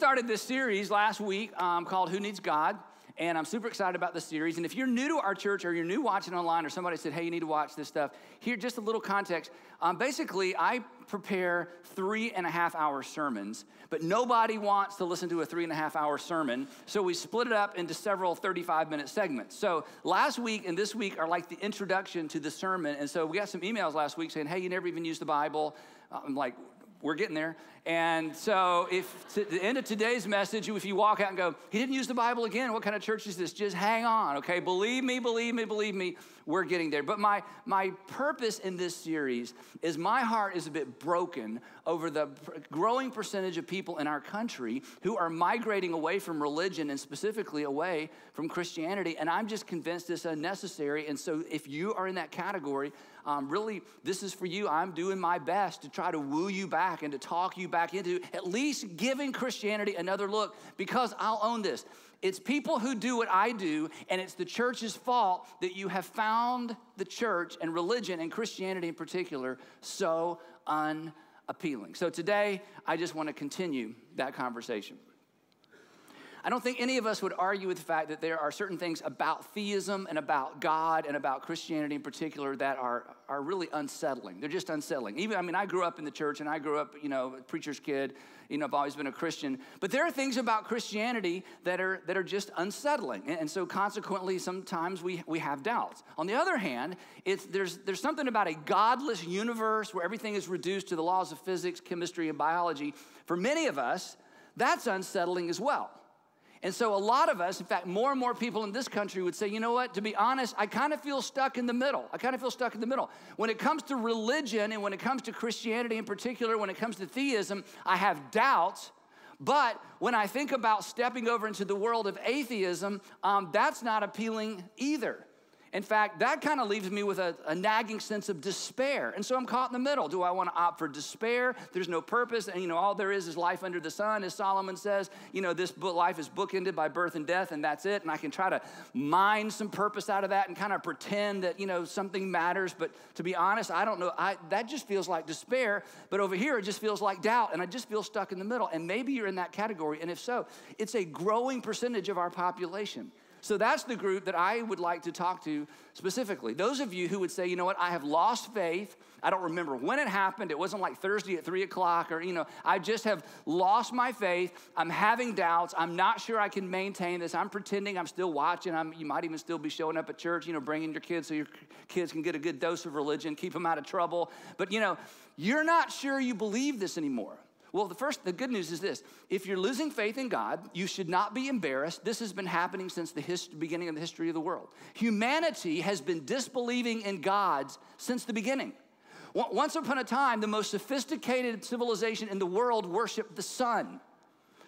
Started this series last week um, called Who Needs God? And I'm super excited about the series. And if you're new to our church or you're new watching online or somebody said, hey, you need to watch this stuff, here, just a little context. Um, basically, I prepare three and a half hour sermons, but nobody wants to listen to a three and a half hour sermon. So we split it up into several 35 minute segments. So last week and this week are like the introduction to the sermon. And so we got some emails last week saying, hey, you never even used the Bible. I'm like, we're getting there. And so, if to the end of today's message, if you walk out and go, he didn't use the Bible again, what kind of church is this? Just hang on, okay? Believe me, believe me, believe me, we're getting there. But my, my purpose in this series is my heart is a bit broken over the growing percentage of people in our country who are migrating away from religion and specifically away from Christianity. And I'm just convinced it's unnecessary. And so, if you are in that category, um, really, this is for you. I'm doing my best to try to woo you back and to talk you back into at least giving Christianity another look because I'll own this. It's people who do what I do, and it's the church's fault that you have found the church and religion and Christianity in particular so unappealing. So today, I just want to continue that conversation. I don't think any of us would argue with the fact that there are certain things about theism and about God and about Christianity in particular that are, are really unsettling. They're just unsettling. Even, I mean, I grew up in the church and I grew up, you know, a preacher's kid. You know, I've always been a Christian. But there are things about Christianity that are, that are just unsettling. And, and so consequently, sometimes we, we have doubts. On the other hand, it's, there's, there's something about a godless universe where everything is reduced to the laws of physics, chemistry, and biology. For many of us, that's unsettling as well. And so, a lot of us, in fact, more and more people in this country would say, you know what, to be honest, I kind of feel stuck in the middle. I kind of feel stuck in the middle. When it comes to religion and when it comes to Christianity in particular, when it comes to theism, I have doubts. But when I think about stepping over into the world of atheism, um, that's not appealing either. In fact, that kind of leaves me with a, a, nagging sense of despair. And so I'm caught in the middle. Do I want to opt for despair? There's no purpose. And, you know, all there is is life under the sun, as Solomon says. You know, this book, life is bookended by birth and death, and that's it. And I can try to mine some purpose out of that and kind of pretend that, you know, something matters. But to be honest, I don't know. I, that just feels like despair. But over here, it just feels like doubt. And I just feel stuck in the middle. And maybe you're in that category. And if so, it's a growing percentage of our population. So that's the group that I would like to talk to specifically. Those of you who would say, you know what, I have lost faith. I don't remember when it happened. It wasn't like Thursday at three o'clock, or, you know, I just have lost my faith. I'm having doubts. I'm not sure I can maintain this. I'm pretending I'm still watching. I'm, you might even still be showing up at church, you know, bringing your kids so your kids can get a good dose of religion, keep them out of trouble. But, you know, you're not sure you believe this anymore. Well, the first, the good news is this if you're losing faith in God, you should not be embarrassed. This has been happening since the hist- beginning of the history of the world. Humanity has been disbelieving in gods since the beginning. Once upon a time, the most sophisticated civilization in the world worshiped the sun.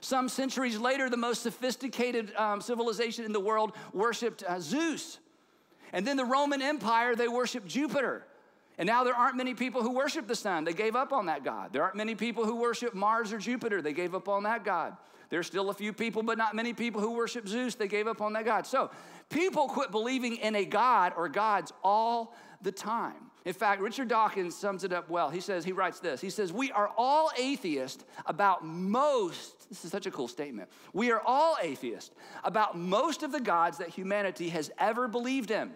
Some centuries later, the most sophisticated um, civilization in the world worshiped uh, Zeus. And then the Roman Empire, they worshiped Jupiter. And now there aren't many people who worship the sun. They gave up on that God. There aren't many people who worship Mars or Jupiter. They gave up on that God. There's still a few people, but not many people who worship Zeus. They gave up on that God. So people quit believing in a God or gods all the time. In fact, Richard Dawkins sums it up well. He says, he writes this. He says, We are all atheists about most, this is such a cool statement. We are all atheists about most of the gods that humanity has ever believed in.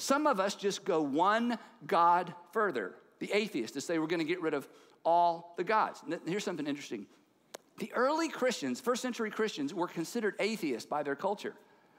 Some of us just go one God further. The atheists to say we're going to get rid of all the gods. Here's something interesting. The early Christians, first century Christians, were considered atheists by their culture.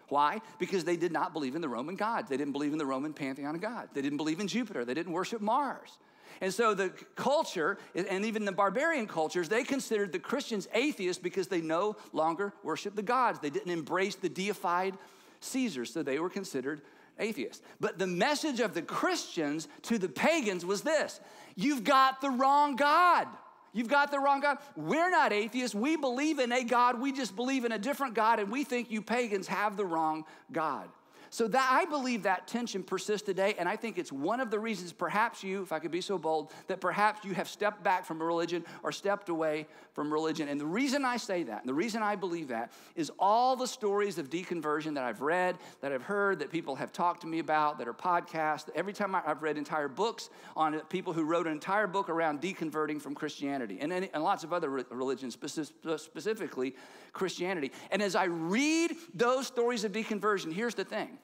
Why? Because they did not believe in the Roman gods. They didn't believe in the Roman pantheon of gods. They didn't believe in Jupiter. They didn't worship Mars. And so the culture, and even the barbarian cultures, they considered the Christians atheists because they no longer worshiped the gods. They didn't embrace the deified Caesars, so they were considered atheists. But the message of the Christians to the pagans was this you've got the wrong God. You've got the wrong God. We're not atheists. We believe in a God. We just believe in a different God, and we think you pagans have the wrong God. So that I believe that tension persists today, and I think it's one of the reasons, perhaps you, if I could be so bold, that perhaps you have stepped back from religion or stepped away from religion. And the reason I say that, and the reason I believe that, is all the stories of deconversion that I've read, that I've heard, that people have talked to me about, that are podcasts. Every time I've read entire books on people who wrote an entire book around deconverting from Christianity, and, and lots of other religions, specifically Christianity. And as I read those stories of deconversion, here's the thing.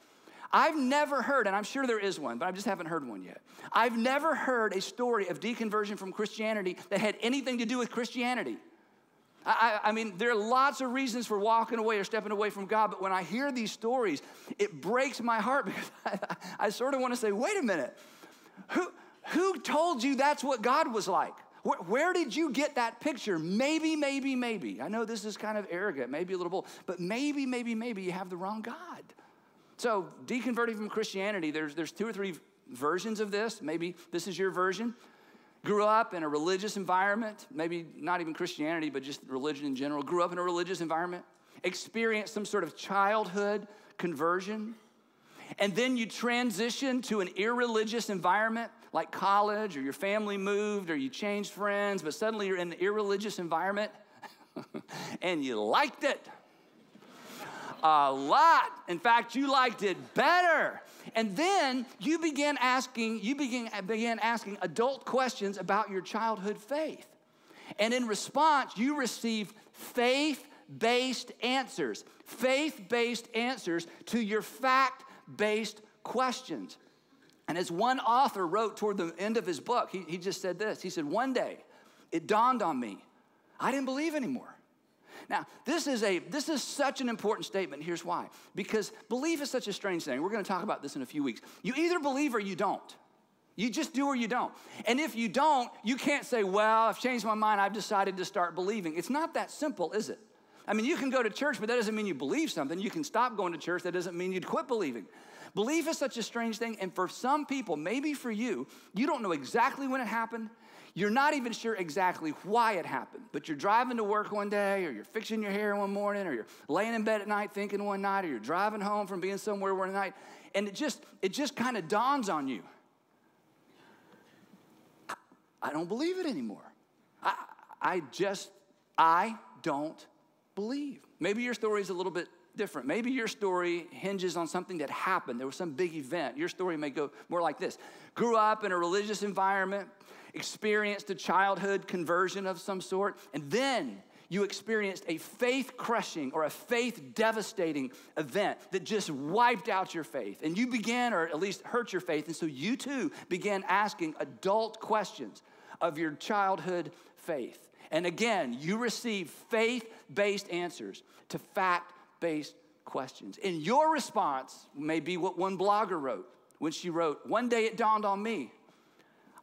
I've never heard, and I'm sure there is one, but I just haven't heard one yet. I've never heard a story of deconversion from Christianity that had anything to do with Christianity. I, I, mean, there are lots of reasons for walking away or stepping away from God, but when I hear these stories, it breaks my heart because I, I sort of want to say, wait a minute, who, who told you that's what God was like? Where, where, did you get that picture? Maybe, maybe, maybe. I know this is kind of arrogant, maybe a little bold, but maybe, maybe, maybe you have the wrong God. So, deconverting from Christianity, there's, there's two or three versions of this. Maybe this is your version. Grew up in a religious environment, maybe not even Christianity, but just religion in general. Grew up in a religious environment, experienced some sort of childhood conversion, and then you transition to an irreligious environment like college, or your family moved, or you changed friends, but suddenly you're in an irreligious environment and you liked it a lot. In fact, you liked it better. And then you began asking, you began, began asking adult questions about your childhood faith. And in response, you received faith based answers, faith based answers to your fact based questions. And as one author wrote toward the end of his book, he, he just said this He said, One day it dawned on me, I didn't believe anymore. Now, this is a this is such an important statement. Here's why. Because belief is such a strange thing. We're going to talk about this in a few weeks. You either believe or you don't. You just do or you don't. And if you don't, you can't say, "Well, I've changed my mind. I've decided to start believing." It's not that simple, is it? I mean, you can go to church, but that doesn't mean you believe something. You can stop going to church. That doesn't mean you'd quit believing. Belief is such a strange thing, and for some people, maybe for you, you don't know exactly when it happened. You're not even sure exactly why it happened, but you're driving to work one day, or you're fixing your hair one morning, or you're laying in bed at night thinking one night, or you're driving home from being somewhere one night, and it just it just kind of dawns on you. I, don't believe it anymore. I, I just I don't believe. Maybe your story is a little bit different. Maybe your story hinges on something that happened. There was some big event. Your story may go more like this Grew up in a religious environment, experienced a childhood conversion of some sort, and then you experienced a faith crushing or a faith devastating event that just wiped out your faith. And you began, or at least hurt your faith. And so you too began asking adult questions of your childhood faith. And again, you received faith based answers to fact based questions. And your response may be what one blogger wrote when she wrote, One day it dawned on me,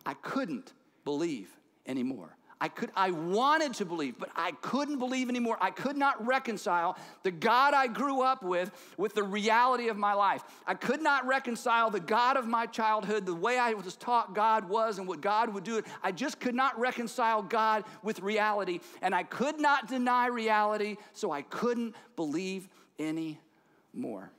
I couldn't believe anymore. I could I wanted to believe, but I couldn't believe anymore. I could not reconcile the God I grew up with with the reality of my life. I could not reconcile the God of my childhood, the way I was taught God was and what God would do. I just could not reconcile God with reality, and I could not deny reality, so I couldn't believe anymore.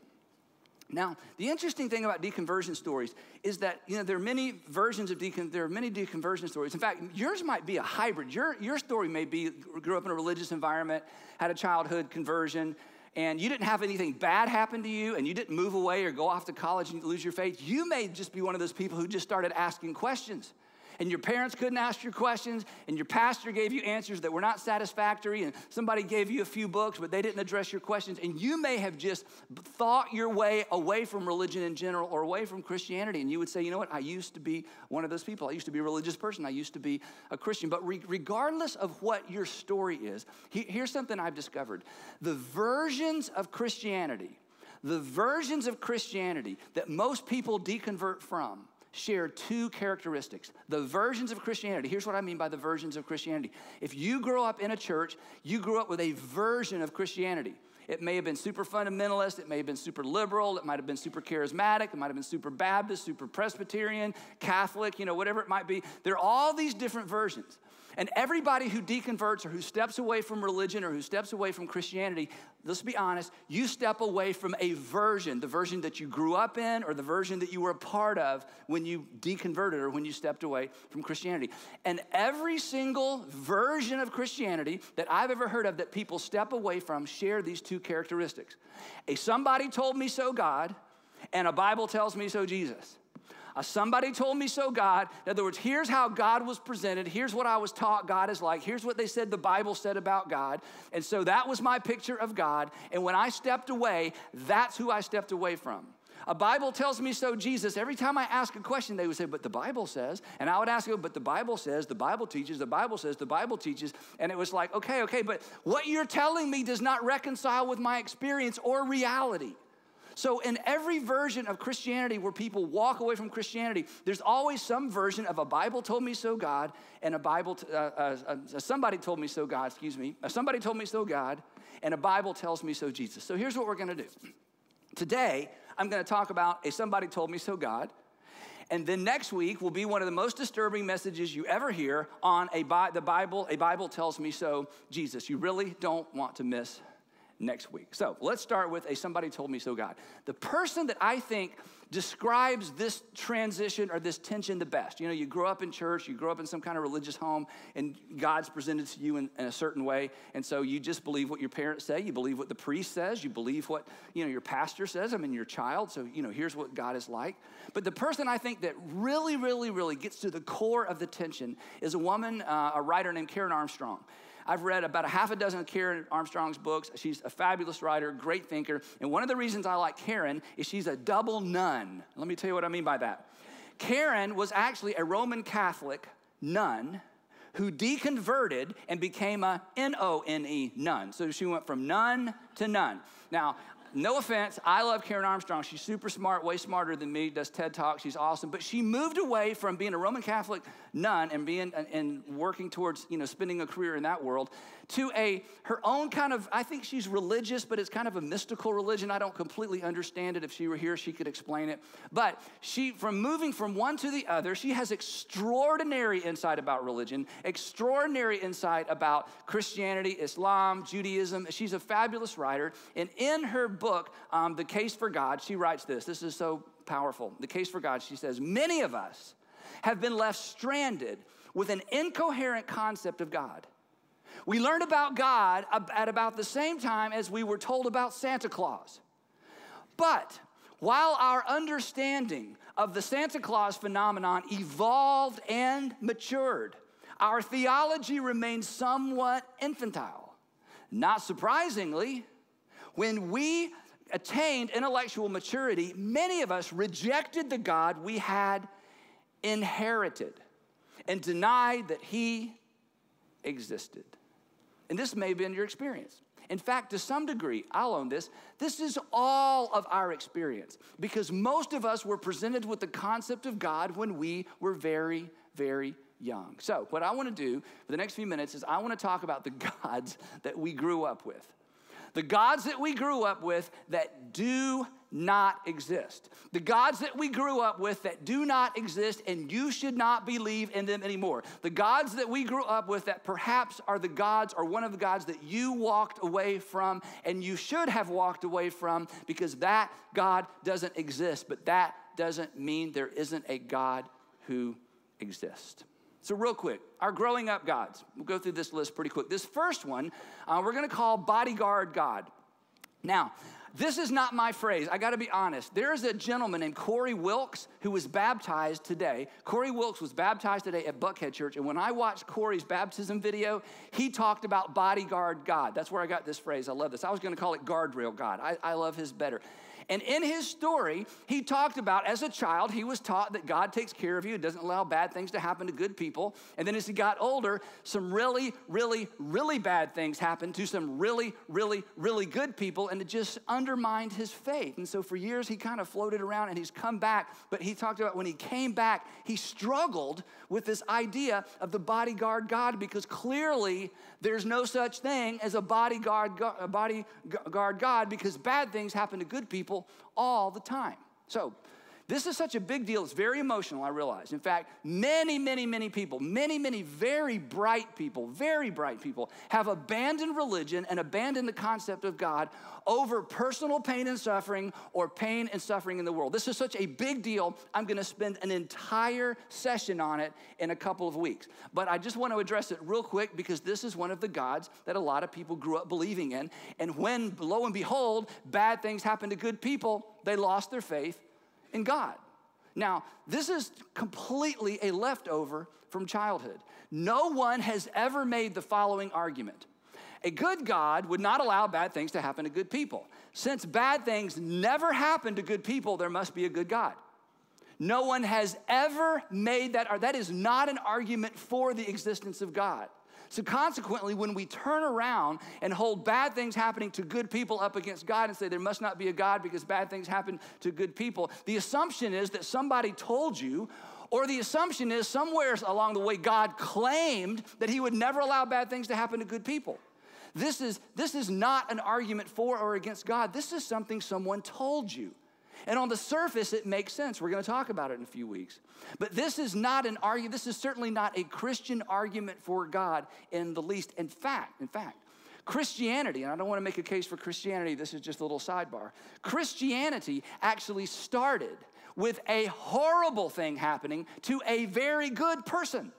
Now, the interesting thing about deconversion stories is that you know there are many versions of decon- there are many deconversion stories. In fact, yours might be a hybrid. Your your story may be grew up in a religious environment, had a childhood conversion, and you didn't have anything bad happen to you, and you didn't move away or go off to college and lose your faith. You may just be one of those people who just started asking questions and your parents couldn't ask your questions, and your pastor gave you answers that were not satisfactory, and somebody gave you a few books, but they didn't address your questions, and you may have just thought your way away from religion in general or away from Christianity, and you would say, you know what, I used to be one of those people. I used to be a religious person. I used to be a Christian. But re- regardless of what your story is, he- here's something I've discovered the versions of Christianity, the versions of Christianity that most people deconvert from share two characteristics. The versions of Christianity, here's what I mean by the versions of Christianity. If you grow up in a church, you grew up with a version of Christianity. It may have been super fundamentalist, it may have been super liberal, it might have been super charismatic, it might have been super Baptist, super Presbyterian, Catholic, you know, whatever it might be. There are all these different versions. And everybody who deconverts or who steps away from religion or who steps away from Christianity, let's be honest, you step away from a version, the version that you grew up in or the version that you were a part of when you deconverted or when you stepped away from Christianity. And every single version of Christianity that I've ever heard of that people step away from share these two characteristics. A somebody told me so God and a Bible tells me so Jesus. A somebody told me so God. In other words, here's how God was presented. Here's what I was taught God is like. Here's what they said the Bible said about God. And so that was my picture of God. And when I stepped away, that's who I stepped away from. A Bible tells me so, Jesus. Every time I ask a question, they would say, But the Bible says. And I would ask them, But the Bible says, the Bible teaches, the Bible says, the Bible teaches. And it was like, Okay, okay, but what you're telling me does not reconcile with my experience or reality. So, in every version of Christianity where people walk away from Christianity, there's always some version of a Bible told me so God and a Bible, t- uh, uh, uh, somebody told me so God, excuse me, somebody told me so God, and a Bible tells me so Jesus. So, here's what we're gonna do. Today, I'm gonna talk about a somebody told me so God. And then next week will be one of the most disturbing messages you ever hear on a the Bible, a Bible tells me so Jesus. You really don't want to miss next week. So let's start with a somebody told me so God. The person that I think describes this transition or this tension the best. You know, you grow up in church, you grow up in some kind of religious home, and God's presented to you in, in, a certain way. And so you just believe what your parents say, you believe what the priest says, you believe what, you know, your pastor says. I mean, your child. So, you know, here's what God is like. But the person I think that really, really, really gets to the core of the tension is a woman, uh, a writer named Karen Armstrong. I've read about a half a dozen of Karen Armstrong's books. She's a fabulous writer, great thinker. And one of the reasons I like Karen is she's a double nun. Let me tell you what I mean by that. Karen was actually a Roman Catholic nun who deconverted and became a N O N E nun. So she went from nun to nun. Now, no offense, I love Karen Armstrong. She's super smart, way smarter than me, does TED Talks, she's awesome. But she moved away from being a Roman Catholic nun and being and working towards, you know, spending a career in that world to a her own kind of, I think she's religious, but it's kind of a mystical religion. I don't completely understand it. If she were here, she could explain it. But she, from moving from one to the other, she has extraordinary insight about religion, extraordinary insight about Christianity, Islam, Judaism. She's a fabulous writer. And in her book, um, The Case for God, she writes this. This is so powerful. The Case for God, she says, Many of us have been left stranded with an incoherent concept of God. We learned about God at about the same time as we were told about Santa Claus. But while our understanding of the Santa Claus phenomenon evolved and matured, our theology remained somewhat infantile. Not surprisingly, when we attained intellectual maturity, many of us rejected the God we had inherited and denied that He existed. And this may have been your experience. In fact, to some degree, I'll own this, this is all of our experience because most of us were presented with the concept of God when we were very, very young. So, what I want to do for the next few minutes is I want to talk about the gods that we grew up with. The gods that we grew up with that do not exist. The gods that we grew up with that do not exist, and you should not believe in them anymore. The gods that we grew up with that perhaps are the gods or one of the gods that you walked away from and you should have walked away from because that God doesn't exist. But that doesn't mean there isn't a God who exists. So, real quick, our growing up gods. We'll go through this list pretty quick. This first one, uh, we're gonna call bodyguard God. Now, this is not my phrase. I got to be honest. There is a gentleman named Corey Wilkes who was baptized today. Corey Wilkes was baptized today at Buckhead Church. And when I watched Corey's baptism video, he talked about bodyguard God. That's where I got this phrase. I love this. I was going to call it guardrail God. I, I love his better. And in his story, he talked about as a child, he was taught that God takes care of you, and doesn't allow bad things to happen to good people. And then as he got older, some really, really, really bad things happened to some really, really, really good people, and it just undermined his faith. And so for years, he kind of floated around and he's come back. But he talked about when he came back, he struggled with this idea of the bodyguard God because clearly there's no such thing as a bodyguard, a bodyguard God because bad things happen to good people all the time. So, This is such a big deal. It's very emotional, I realize. In fact, many, many, many people, many, many very bright people, very bright people, have abandoned religion and abandoned the concept of God over personal pain and suffering or pain and suffering in the world. This is such a big deal. I'm going to spend an entire session on it in a couple of weeks. But I just want to address it real quick because this is one of the gods that a lot of people grew up believing in. And when, lo and behold, bad things happen to good people, they lost their faith in God. Now, this is completely a leftover from childhood. No one has ever made the following argument A good God would not allow bad things to happen to good people. Since bad things never happen to good people, there must be a good God. No one has ever made that, that is not an argument for the existence of God. So, consequently, when we turn around and hold bad things happening to good people up against God and say there must not be a God because bad things happen to good people, the assumption is that somebody told you, or the assumption is somewhere along the way God claimed that He would never allow bad things to happen to good people. This is, this is not an argument for or against God. This is something someone told you. And on the surface, it makes sense. We're going to talk about it in a few weeks. But this is not an argument, this is certainly not a Christian argument for God in the least. In fact, in fact, Christianity, and I don't want to make a case for Christianity, this is just a little sidebar. Christianity actually started with a horrible thing happening to a very good person.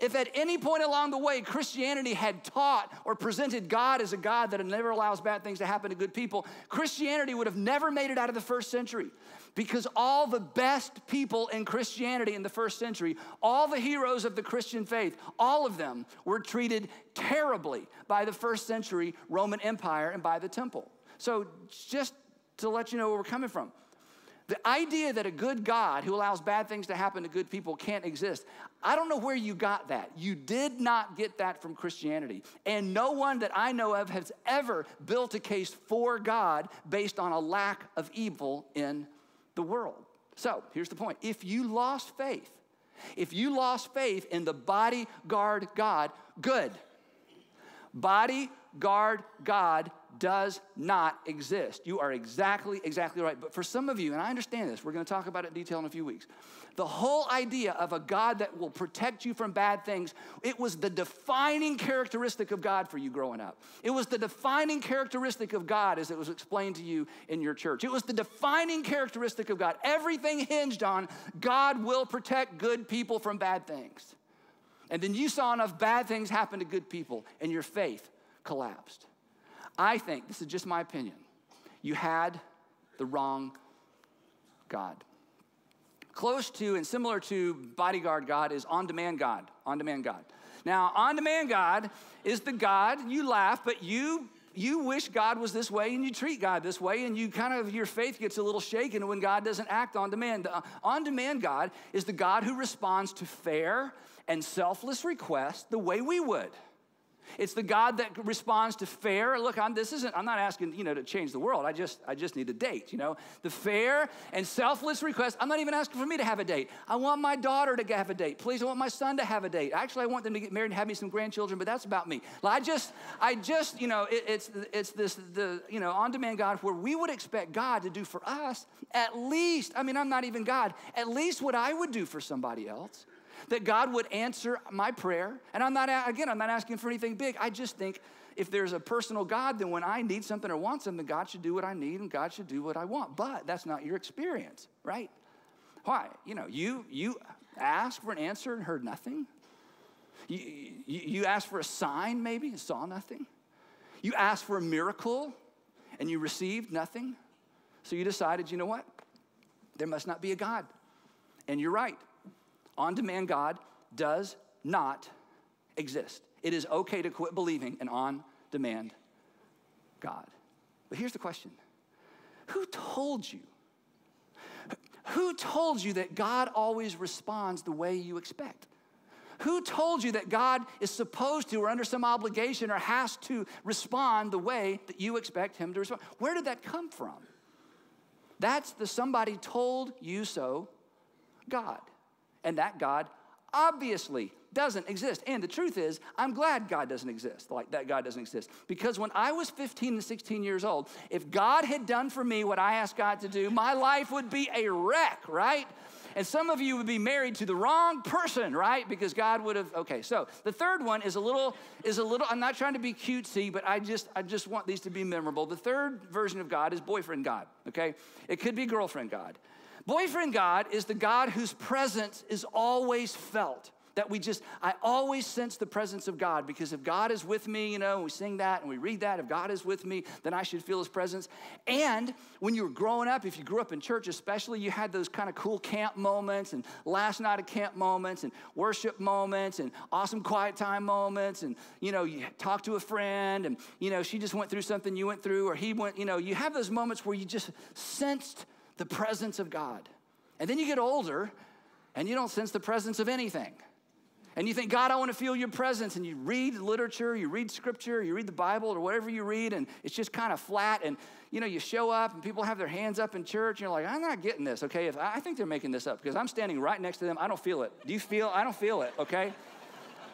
If at any point along the way Christianity had taught or presented God as a God that never allows bad things to happen to good people, Christianity would have never made it out of the first century. Because all the best people in Christianity in the first century, all the heroes of the Christian faith, all of them were treated terribly by the first century Roman Empire and by the temple. So, just to let you know where we're coming from. The idea that a good God who allows bad things to happen to good people can't exist, I don't know where you got that. You did not get that from Christianity. And no one that I know of has ever built a case for God based on a lack of evil in the world. So here's the point if you lost faith, if you lost faith in the bodyguard God, good. Bodyguard God does not exist. You are exactly, exactly right. But for some of you, and I understand this, we're going to talk about it in detail in a few weeks. The whole idea of a God that will protect you from bad things, it was the defining characteristic of God for you growing up. It was the defining characteristic of God as it was explained to you in your church. It was the defining characteristic of God. Everything hinged on God will protect good people from bad things. And then you saw enough bad things happen to good people, and your faith collapsed. I think, this is just my opinion, you had the wrong God. Close to and similar to bodyguard God is on demand God. On demand God. Now, on demand God is the God you laugh, but you you wish God was this way and you treat God this way, and you kind of, your faith gets a little shaken when God doesn't act on demand. The uh, on demand God is the God who responds to fair and selfless requests the way we would. It's the God that responds to fair. Look, I'm, this isn't, I'm not asking, you know, to change the world. I just, I just need a date, you know. The fair and selfless request. I'm not even asking for me to have a date. I want my daughter to have a date. Please, I want my son to have a date. Actually, I want them to get married and have me some grandchildren, but that's about me. I just, I just, you know, it, it's, it's this, the, you know, on-demand God where we would expect God to do for us at least, I mean, I'm not even God, at least what I would do for somebody else that God would answer my prayer. And I'm not, again, I'm not asking for anything big. I just think if there's a personal God, then when I need something or want something, God should do what I need and God should do what I want. But that's not your experience, right? Why? You know, you, you asked for an answer and heard nothing. You, you, you asked for a sign maybe and saw nothing. You asked for a miracle and you received nothing. So you decided, you know what? There must not be a God. And you're right on demand God does not exist. It is okay to quit believing an on demand God. But here's the question Who told you? Who told you that God always responds the way you expect? Who told you that God is supposed to, or under some obligation, or has to respond the way that you expect Him to respond? Where did that come from? That's the somebody told you so God. And that God obviously doesn't exist. And the truth is, I'm glad God doesn't exist, like that God doesn't exist. Because when I was 15 and 16 years old, if God had done for me what I asked God to do, my life would be a wreck, right? And some of you would be married to the wrong person, right? Because God would have okay. So the third one is a little is a little I'm not trying to be cutesy, but I just I just want these to be memorable. The third version of God is boyfriend God, okay? It could be girlfriend God. Boyfriend God is the God whose presence is always felt that we just, I always sense the presence of God because if God is with me, you know, we sing that and we read that, if God is with me, then I should feel his presence. And when you were growing up, if you grew up in church especially, you had those kind of cool camp moments and last night of camp moments and worship moments and awesome quiet time moments. And, you know, you talk to a friend and, you know, she just went through something you went through or he went, you know, you have those moments where you just sensed the presence of God. And then you get older and you don't sense the presence of anything and you think, God, I want to feel your presence, and you read literature, you read scripture, you read the Bible, or whatever you read, and it's just kind of flat. And you know, you show up, and people have their hands up in church, and you're like, I'm not getting this, okay? If I think they're making this up because I'm standing right next to them, I don't feel it. Do you feel? I don't feel it, okay?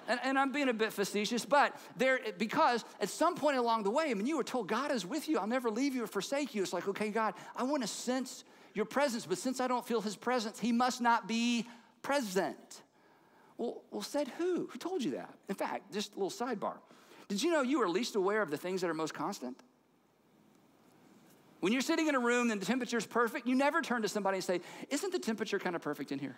And, and, I'm being a bit facetious, but there, because at some point along the way, I mean, you were told God is with you. I'll never leave you or forsake you. It's like, okay, God, I want to sense your presence, but since I don't feel His presence, He must not be present. Well, well, said who? Who told you that? In fact, just a little sidebar. Did you know you are least aware of the things that are most constant? When you're sitting in a room and the temperature is perfect, you never turn to somebody and say, Isn't the temperature kind of perfect in here?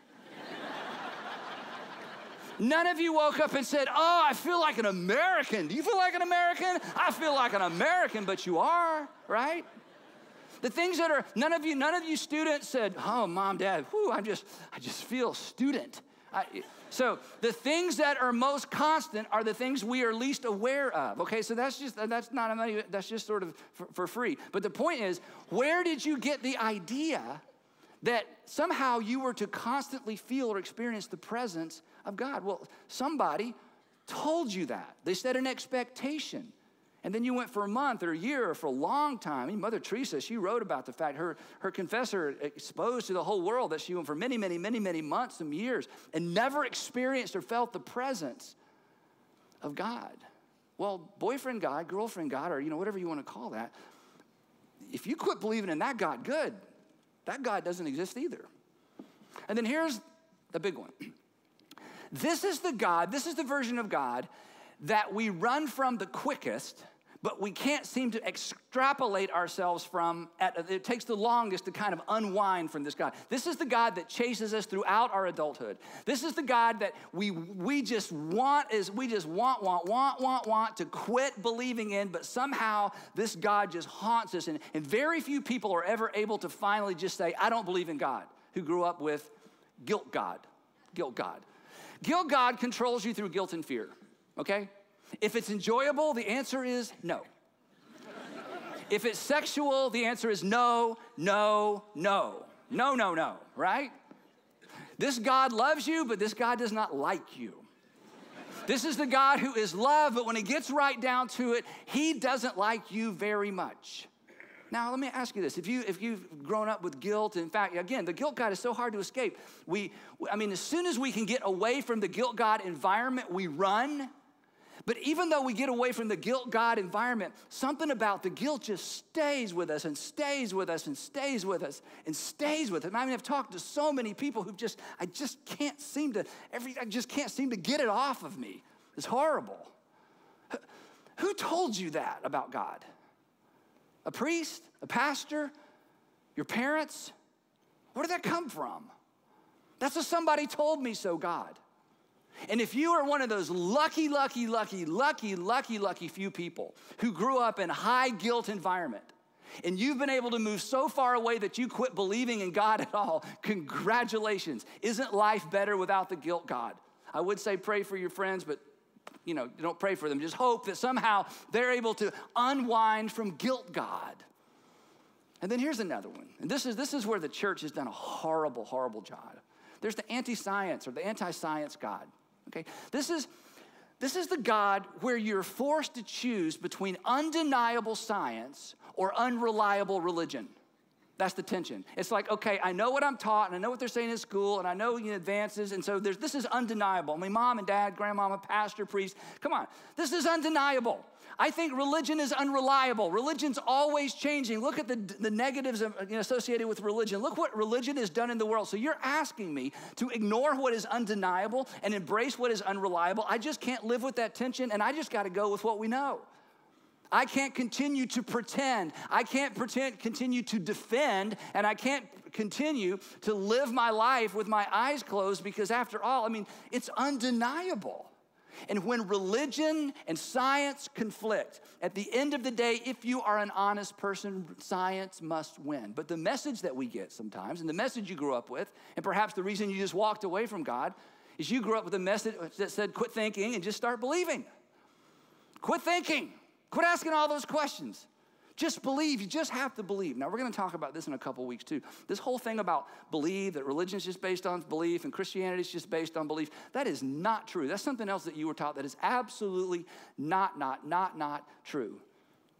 None of you woke up and said, Oh, I feel like an American. Do you feel like an American? I feel like an American, but you are, right? The things that are, none of you, none of you students said, Oh, mom, dad, whoo, I'm just, I just feel student. I, so the things that are most constant are the things we are least aware of. Okay, so that's just that's not. That's just sort of for, for free. But the point is, where did you get the idea that somehow you were to constantly feel or experience the presence of God? Well, somebody told you that. They set an expectation. And then you went for a month or a year or for a long time. I mean, Mother Teresa, she wrote about the fact her, her confessor exposed to the whole world that she went for many, many, many, many months, some years, and never experienced or felt the presence of God. Well, boyfriend God, girlfriend God, or you know, whatever you want to call that, if you quit believing in that God, good. That God doesn't exist either. And then here's the big one. This is the God, this is the version of God that we run from the quickest but we can't seem to extrapolate ourselves from at, it takes the longest to kind of unwind from this god. This is the god that chases us throughout our adulthood. This is the god that we we just want is we just want want want want want to quit believing in but somehow this god just haunts us. And, and very few people are ever able to finally just say i don't believe in god who grew up with guilt god guilt god. Guilt god controls you through guilt and fear okay if it's enjoyable, the answer is no. if it's sexual, the answer is no, no, no. No, no, no, right? This God loves you, but this God does not like you. This is the God who is love, but when it gets right down to it, he doesn't like you very much. Now, let me ask you this. If, you, if you've grown up with guilt, in fact, again, the guilt God is so hard to escape. We, I mean, as soon as we can get away from the guilt God environment, we run but even though we get away from the guilt God environment, something about the guilt just stays with us and stays with us and stays with us and stays with us. And I mean, I've talked to so many people who just, I just can't seem to, every, I just can't seem to get it off of me. It's horrible. Who told you that about God? A priest? A pastor? Your parents? Where did that come from? That's what somebody told me so, God. And if you are one of those lucky, lucky, lucky, lucky, lucky, lucky few people who grew up in high guilt environment, and you've been able to move so far away that you quit believing in God at all, congratulations. Isn't life better without the guilt God? I would say pray for your friends, but you know, don't pray for them. Just hope that somehow they're able to unwind from guilt God. And then here's another one. And this is, this is where the church has done a horrible, horrible job. There's the anti science or the anti science God. Okay? This is this is the God where you're forced to choose between undeniable science or unreliable religion. That's the tension. It's like, okay, I know what I'm taught and I know what they're saying in school and I know know, advances. And so this is undeniable. I mean, mom and dad, grandmama, pastor, priest, come on. This is undeniable. I think religion is unreliable. Religion's always changing. Look at the, the negatives of, you know, associated with religion. Look what religion has done in the world. So you're asking me to ignore what is undeniable and embrace what is unreliable. I just can't live with that tension and I just got to go with what we know. I can't continue to pretend. I can't pretend, continue to defend, and I can't continue to live my life with my eyes closed because, after all, I mean, it's undeniable. And when religion and science conflict, at the end of the day, if you are an honest person, science must win. But the message that we get sometimes, and the message you grew up with, and perhaps the reason you just walked away from God, is you grew up with a message that said, quit thinking and just start believing. Quit thinking. Quit asking all those questions. Just believe. You just have to believe. Now, we're going to talk about this in a couple weeks, too. This whole thing about believe, that religion is just based on belief and Christianity is just based on belief, that is not true. That's something else that you were taught that is absolutely not, not, not, not true.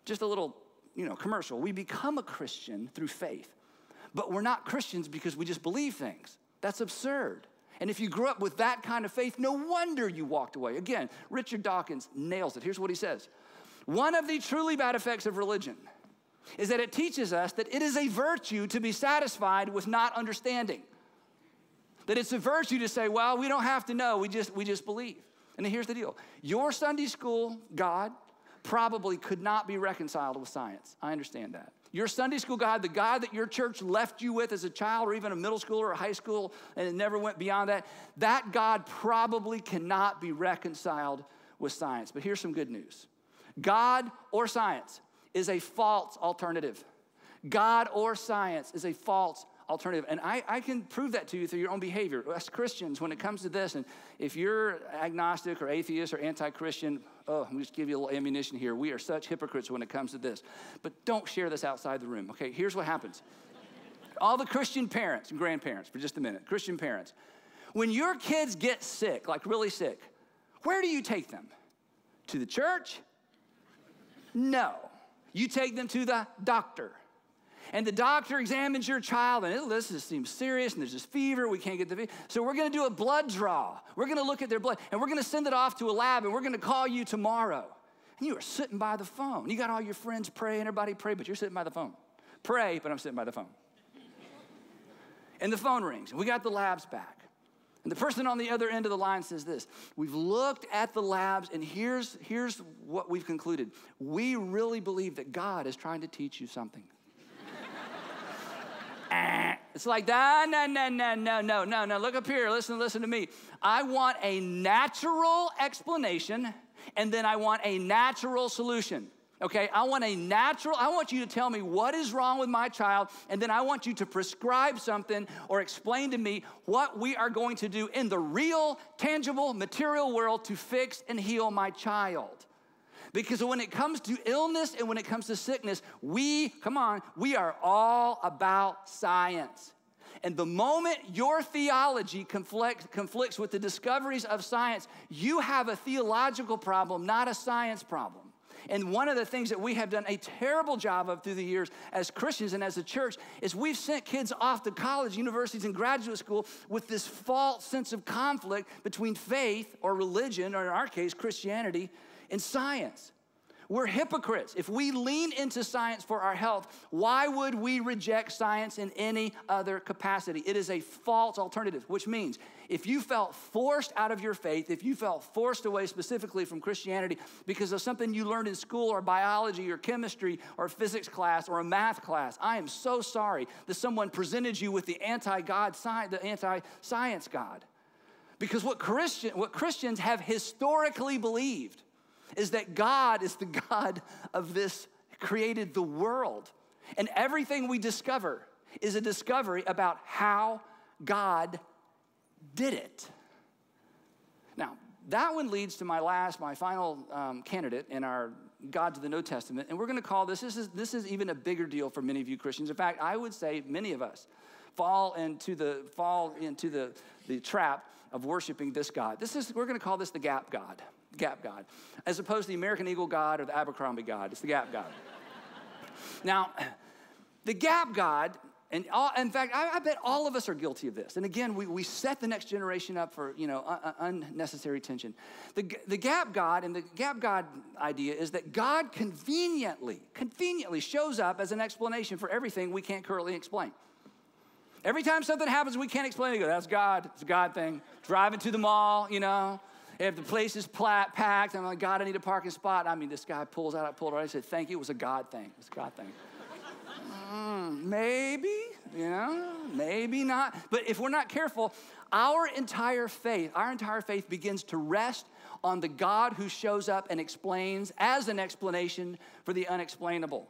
Just a little, you know, commercial. We become a Christian through faith, but we're not Christians because we just believe things. That's absurd. And if you grew up with that kind of faith, no wonder you walked away. Again, Richard Dawkins nails it. Here's what he says one of the truly bad effects of religion is that it teaches us that it is a virtue to be satisfied with not understanding. That it's a virtue to say, well, we don't have to know, we just, we just believe. And here's the deal your Sunday school God probably could not be reconciled with science. I understand that. Your Sunday school God, the God that your church left you with as a child or even a middle school or a high school and it never went beyond that, that God probably cannot be reconciled with science. But here's some good news God or science is a false alternative. God or science is a false alternative. And I, I, can prove that to you through your own behavior. As Christians, when it comes to this, and if you're agnostic or atheist or anti Christian, oh, I'm just give you a little ammunition here. We are such hypocrites when it comes to this. But don't share this outside the room, okay? Here's what happens all the Christian parents and grandparents, for just a minute, Christian parents, when your kids get sick, like really sick, where do you take them? To the church? No. You take them to the doctor. And the doctor examines your child, and it, this seems serious, and there's this fever, we can't get the fever. So we're gonna do a blood draw. We're gonna look at their blood, and we're gonna send it off to a lab, and we're gonna call you tomorrow. And you are sitting by the phone. You got all your friends praying, everybody pray, but you're sitting by the phone. Pray, but I'm sitting by the phone. and the phone rings, we got the labs back. And the person on the other end of the line says this We've looked at the labs, and here's, here's what we've concluded. We really believe that God is trying to teach you something. Eh. it's like, no, no, no, no, no, no, no. Look up here. Listen, listen to me. I want a natural explanation, and then I want a natural solution. Okay, I want a natural, I want you to tell me what is wrong with my child, and then I want you to prescribe something or explain to me what we are going to do in the real, tangible, material world to fix and heal my child. Because when it comes to illness and when it comes to sickness, we, come on, we are all about science. And the moment your theology conflict, conflicts with the discoveries of science, you have a theological problem, not a science problem. And one of the things that we have done a terrible job of through the years as Christians and as a church is we've sent kids off to college, universities, and graduate school with this false sense of conflict between faith or religion, or in our case, Christianity, and science. We're hypocrites. If we lean into science for our health, why would we reject science in any other capacity? It is a false alternative, which means if you felt forced out of your faith, if you felt forced away specifically from Christianity because of something you learned in school or biology or chemistry or physics class or a math class, I am so sorry that someone presented you with the anti-God, the anti-science God. Because what, Christian, what Christians have historically believed is that God is the God of this, created the world. And everything we discover is a discovery about how God did it. Now, that one leads to my last, my final um, candidate in our God to the New Testament. And we're going to call this, this is, this is even a bigger deal for many of you Christians. In fact, I would say many of us fall into the, fall into the, the trap of worshiping this God. This is, we're going to call this the gap God gap God, as opposed to the American Eagle God or the Abercrombie God. It's the gap God. now, The gap God and all, in fact, I, I, bet all of us are guilty of this. And again, we, we set the next generation up for you know un, unnecessary tension. The, the gap God and the gap God idea is that God conveniently, conveniently shows up as an explanation for everything we can't currently explain. Every time something happens we can't explain, we go, that's God. It's a God thing. Driving to the mall, you know. If the place is packed, I'm like, God, I need a parking spot. I mean, this guy pulls out, I pulled out. I said, thank you. It was a God thing. It was a God thing mm, maybe, you know, maybe not. But if we're not careful, our entire faith, our entire faith begins to rest on the God who shows up and explains as an explanation for the unexplainable.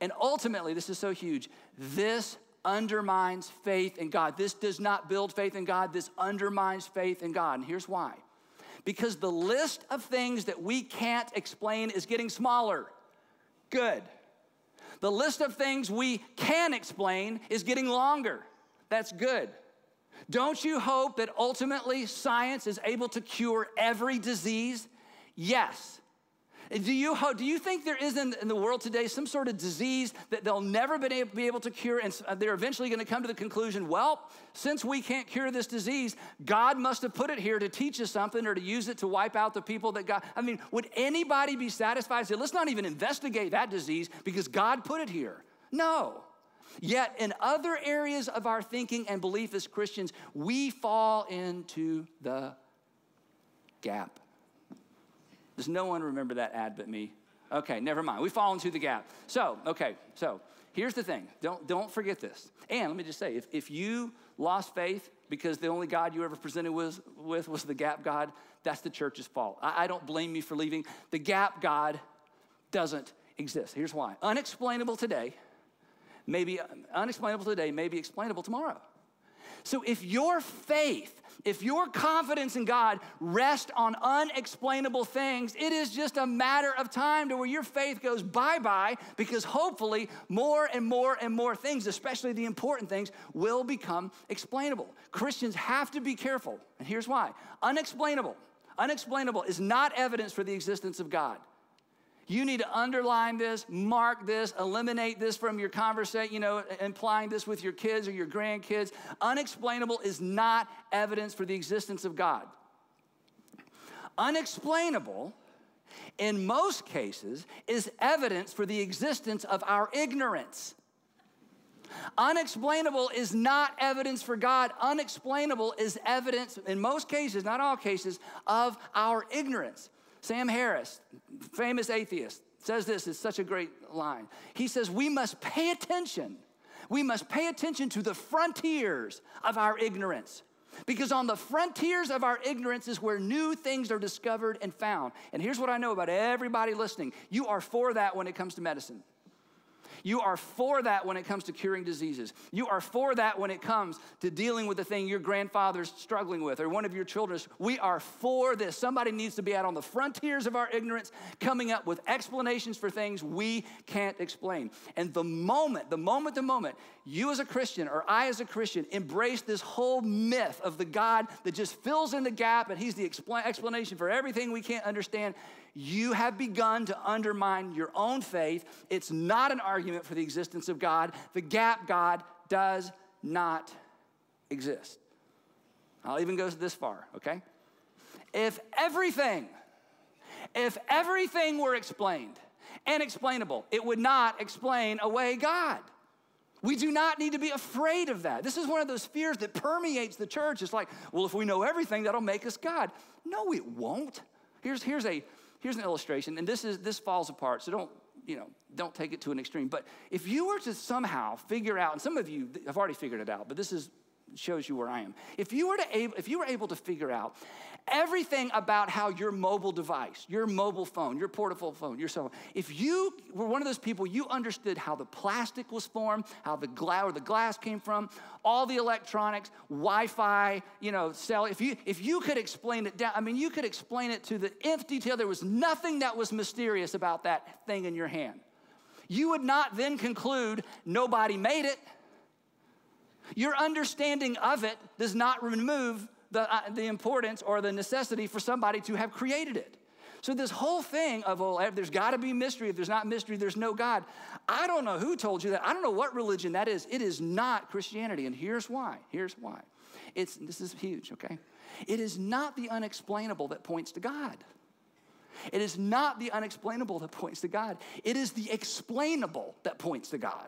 And ultimately, this is so huge, this undermines faith in God. This does not build faith in God, this undermines faith in God. And here's why because the list of things that we can't explain is getting smaller. Good. The list of things we can explain is getting longer. That's good. Don't you hope that ultimately science is able to cure every disease? Yes. Do you, do you think there is in, in the world today some sort of disease that they'll never be able to cure and uh, they're eventually going to come to the conclusion, well, since we can't cure this disease, God must have put it here to teach us something or to use it to wipe out the people that God. I mean, would anybody be satisfied? Say, let's not even investigate that disease because God put it here. No. Yet, in other areas of our thinking and belief as Christians, we fall into the gap. Does no one remember that ad but me? Okay, never mind. We fall into the gap. So, okay, so here's the thing. Don't, don't forget this. And let me just say, if, if you lost faith because the only God you ever presented was, with was the gap God, that's the church's fault. I, I don't blame you for leaving. The gap God doesn't exist. Here's why. Unexplainable today, maybe unexplainable today, maybe explainable tomorrow. So if your faith, if your confidence in God rests on unexplainable things, it is just a matter of time to where your faith goes bye bye because hopefully more and more and more things, especially the important things, will become explainable. Christians have to be careful, and here's why unexplainable. Unexplainable is not evidence for the existence of God. You need to underline this, mark this, eliminate this from your conversation, you know, implying this with your kids or your grandkids. Unexplainable is not evidence for the existence of God. Unexplainable, in most cases, is evidence for the existence of our ignorance. Unexplainable is not evidence for God. Unexplainable is evidence, in most cases, not all cases, of our ignorance. Sam Harris, famous atheist, says this, it's such a great line. He says, We must pay attention. We must pay attention to the frontiers of our ignorance. Because on the frontiers of our ignorance is where new things are discovered and found. And here's what I know about everybody listening you are for that when it comes to medicine. You are for that when it comes to curing diseases. You are for that when it comes to dealing with the thing your grandfather's struggling with or one of your children's. We are for this. Somebody needs to be out on the frontiers of our ignorance, coming up with explanations for things we can't explain. And the moment, the moment, the moment you as a Christian or I as a Christian embrace this whole myth of the God that just fills in the gap and He's the explanation for everything we can't understand, you have begun to undermine your own faith. It's not an argument for the existence of God. The gap God does not exist. I'll even go this far, okay? If everything, if everything were explained and explainable, it would not explain away God. We do not need to be afraid of that. This is one of those fears that permeates the church. It's like, well, if we know everything, that'll make us God. No, it won't. Here's, here's a here's an illustration, and this is this falls apart, so don't you know don't take it to an extreme. But if you were to somehow figure out, and some of you have already figured it out, but this is shows you where I am. If you were to able, if you were able to figure out everything about how your mobile device, your mobile phone, your portable phone, your cell phone, if you were one of those people, you understood how the plastic was formed, how the glass the glass came from, all the electronics, Wi-Fi, you know, cell. If you if you could explain it down, I mean, you could explain it to the nth detail. There was nothing that was mysterious about that thing in your hand. You would not then conclude nobody made it. Your understanding of it does not remove the, uh, the importance or the necessity for somebody to have created it. So, this whole thing of, well, there's got to be mystery. If there's not mystery, there's no God. I don't know who told you that. I don't know what religion that is. It is not Christianity. And here's why. Here's why. It's, this is huge, okay? It is not the unexplainable that points to God. It is not the unexplainable that points to God. It is the explainable that points to God.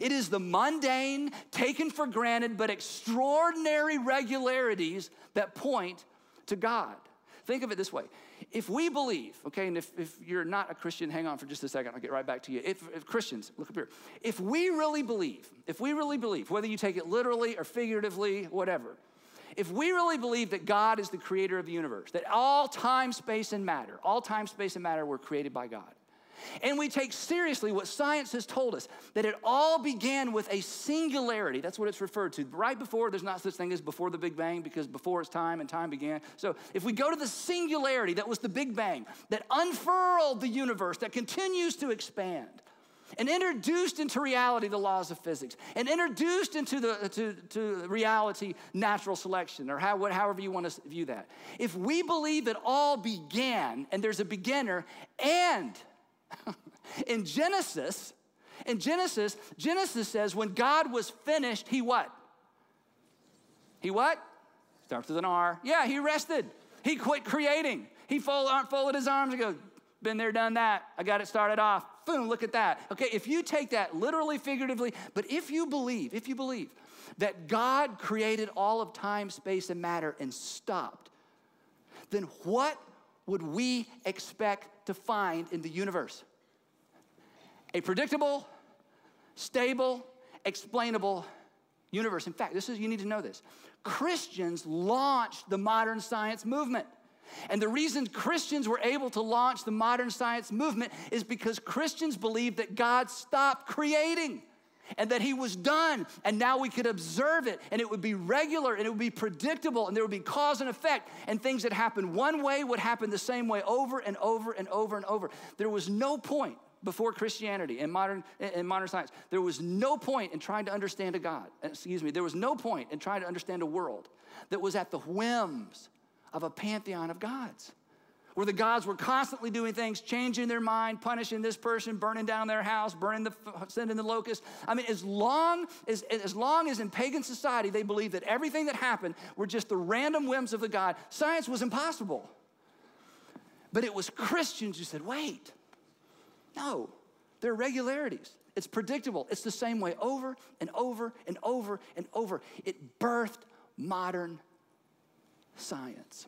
It is the mundane, taken for granted, but extraordinary regularities that point to God. Think of it this way. If we believe, okay, and if, if you're not a Christian, hang on for just a second, I'll get right back to you. If, if Christians, look up here. If we really believe, if we really believe, whether you take it literally or figuratively, whatever, if we really believe that God is the creator of the universe, that all time, space, and matter, all time, space, and matter were created by God, and we take seriously what science has told us that it all began with a singularity. That's what it's referred to. Right before, there's not such thing as before the Big Bang because before it's time and time began. So if we go to the singularity that was the Big Bang, that unfurled the universe, that continues to expand, and introduced into reality the laws of physics, and introduced into the uh, to, to reality natural selection, or how, however you want to view that. If we believe it all began, and there's a beginner, and in Genesis, in Genesis, Genesis says when God was finished, he what? He what? Starts with an R. Yeah, he rested. He quit creating. He folded, uh, folded his arms and goes, been there, done that. I got it started off. Boom, look at that. Okay, if you take that literally, figuratively, but if you believe, if you believe that God created all of time, space, and matter and stopped, then what would we expect to find in the universe? A predictable, stable, explainable universe. In fact, this is you need to know this. Christians launched the modern science movement. And the reason Christians were able to launch the modern science movement is because Christians believed that God stopped creating and that he was done and now we could observe it and it would be regular and it would be predictable and there would be cause and effect and things that happened one way would happen the same way over and over and over and over. There was no point before christianity and modern in modern science. There was no point in trying to understand a god excuse me there was no point in trying to understand a world that was at the whims of a pantheon of gods where the gods were constantly doing things, changing their mind, punishing this person, burning down their house, burning the, sending the locust. I mean, as long as, as long as in pagan society they believed that everything that happened were just the random whims of the God, science was impossible. But it was Christians who said, wait, no, there are regularities. It's predictable. It's the same way over and over and over and over. It birthed modern science.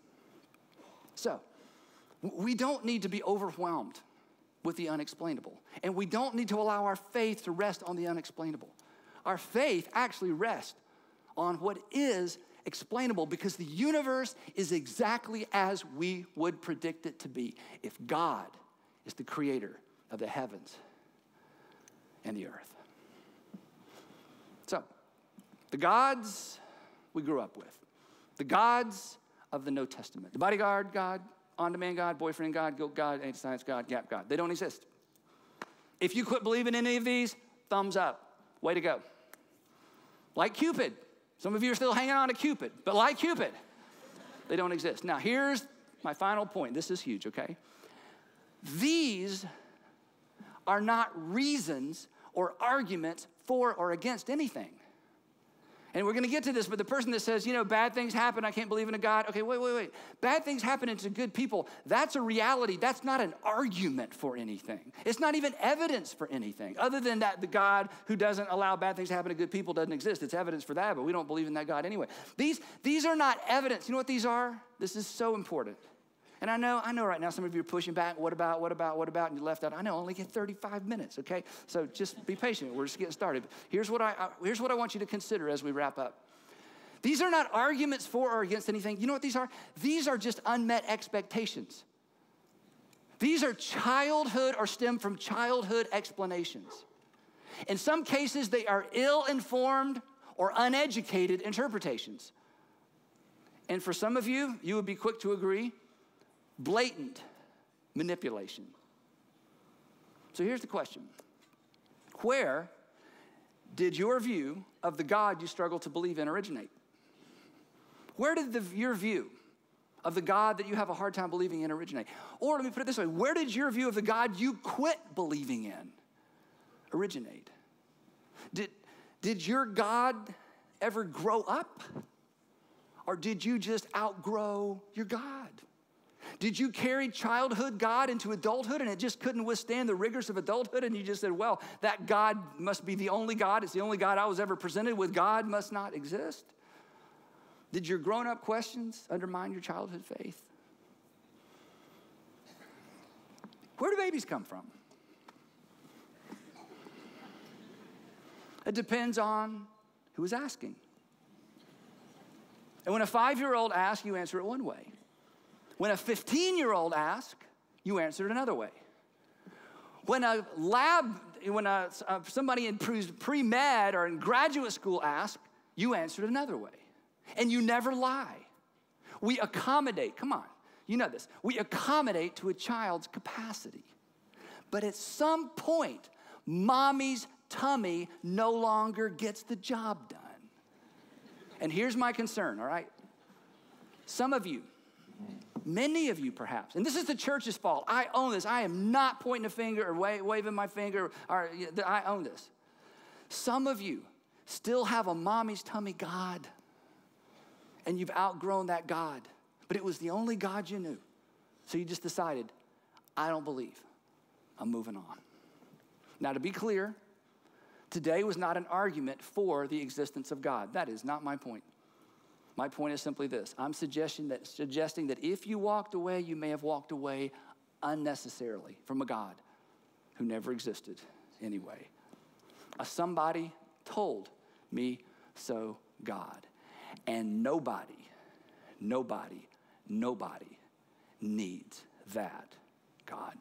So, we don't need to be overwhelmed with the unexplainable. And we don't need to allow our faith to rest on the unexplainable. Our faith actually rests on what is explainable because the universe is exactly as we would predict it to be if God is the creator of the heavens and the earth. So, the gods we grew up with, the gods of the New Testament, the bodyguard God, on demand God, boyfriend God, guilt God, anti science God, gap God. They don't exist. If you quit believing in any of these, thumbs up. Way to go. Like Cupid. Some of you are still hanging on to Cupid, but like Cupid, they don't exist. Now, here's my final point. This is huge, okay? These are not reasons or arguments for or against anything. And we're going to get to this, but the person that says, you know, bad things happen, I can't believe in a God. Okay, wait, wait, wait. Bad things happen to good people. That's a reality. That's not an argument for anything. It's not even evidence for anything. Other than that, the God who doesn't allow bad things to happen to good people doesn't exist. It's evidence for that, but we don't believe in that God anyway. These, these are not evidence. You know what these are? This is so important. And I know, I know right now some of you are pushing back, what about, what about, what about, and you left out. I know, only get 35 minutes, okay? So just be patient. We're just getting started. Here's what I, here's what I want you to consider as we wrap up. These are not arguments for or against anything. You know what these are? These are just unmet expectations. These are childhood or stem from childhood explanations. In some cases, they are ill informed or uneducated interpretations. And for some of you, you would be quick to agree blatant manipulation. So here's the question Where did your view of the God you struggle to believe in originate? Where did the, your view of the God that you have a hard time believing in originate? Or let me put it this way where did your view of the God you quit believing in originate? Did, did your God ever grow up? Or did you just outgrow your God? Did you carry childhood God into adulthood and it just couldn't withstand the rigors of adulthood? And you just said, well, that God must be the only God. It's the only God I was ever presented with. God must not exist. Did your grown up questions undermine your childhood faith? Where do babies come from? It depends on who is asking. And when a five year old asks, you answer it one way. When a 15 year old asks, you answer it another way. When a lab, when a, somebody in pre med or in graduate school asks, you answer it another way. And you never lie. We accommodate, come on, you know this. We accommodate to a child's capacity. But at some point, mommy's tummy no longer gets the job done. And here's my concern, all right? Some of you, many of you perhaps, and this is the church's fault. I own this. I am not pointing a finger or waving my finger, or I own this. Some of you still have a mommy's tummy God, and you've outgrown that God, but it was the only God you knew. So you just decided, I don't believe. I'm moving on. Now, to be clear, Today was not an argument for the existence of God. That is not my point. My point is simply this I'm suggesting that, suggesting that if you walked away, you may have walked away unnecessarily from a God who never existed anyway. A somebody told me so, God. And nobody, nobody, nobody needs that God.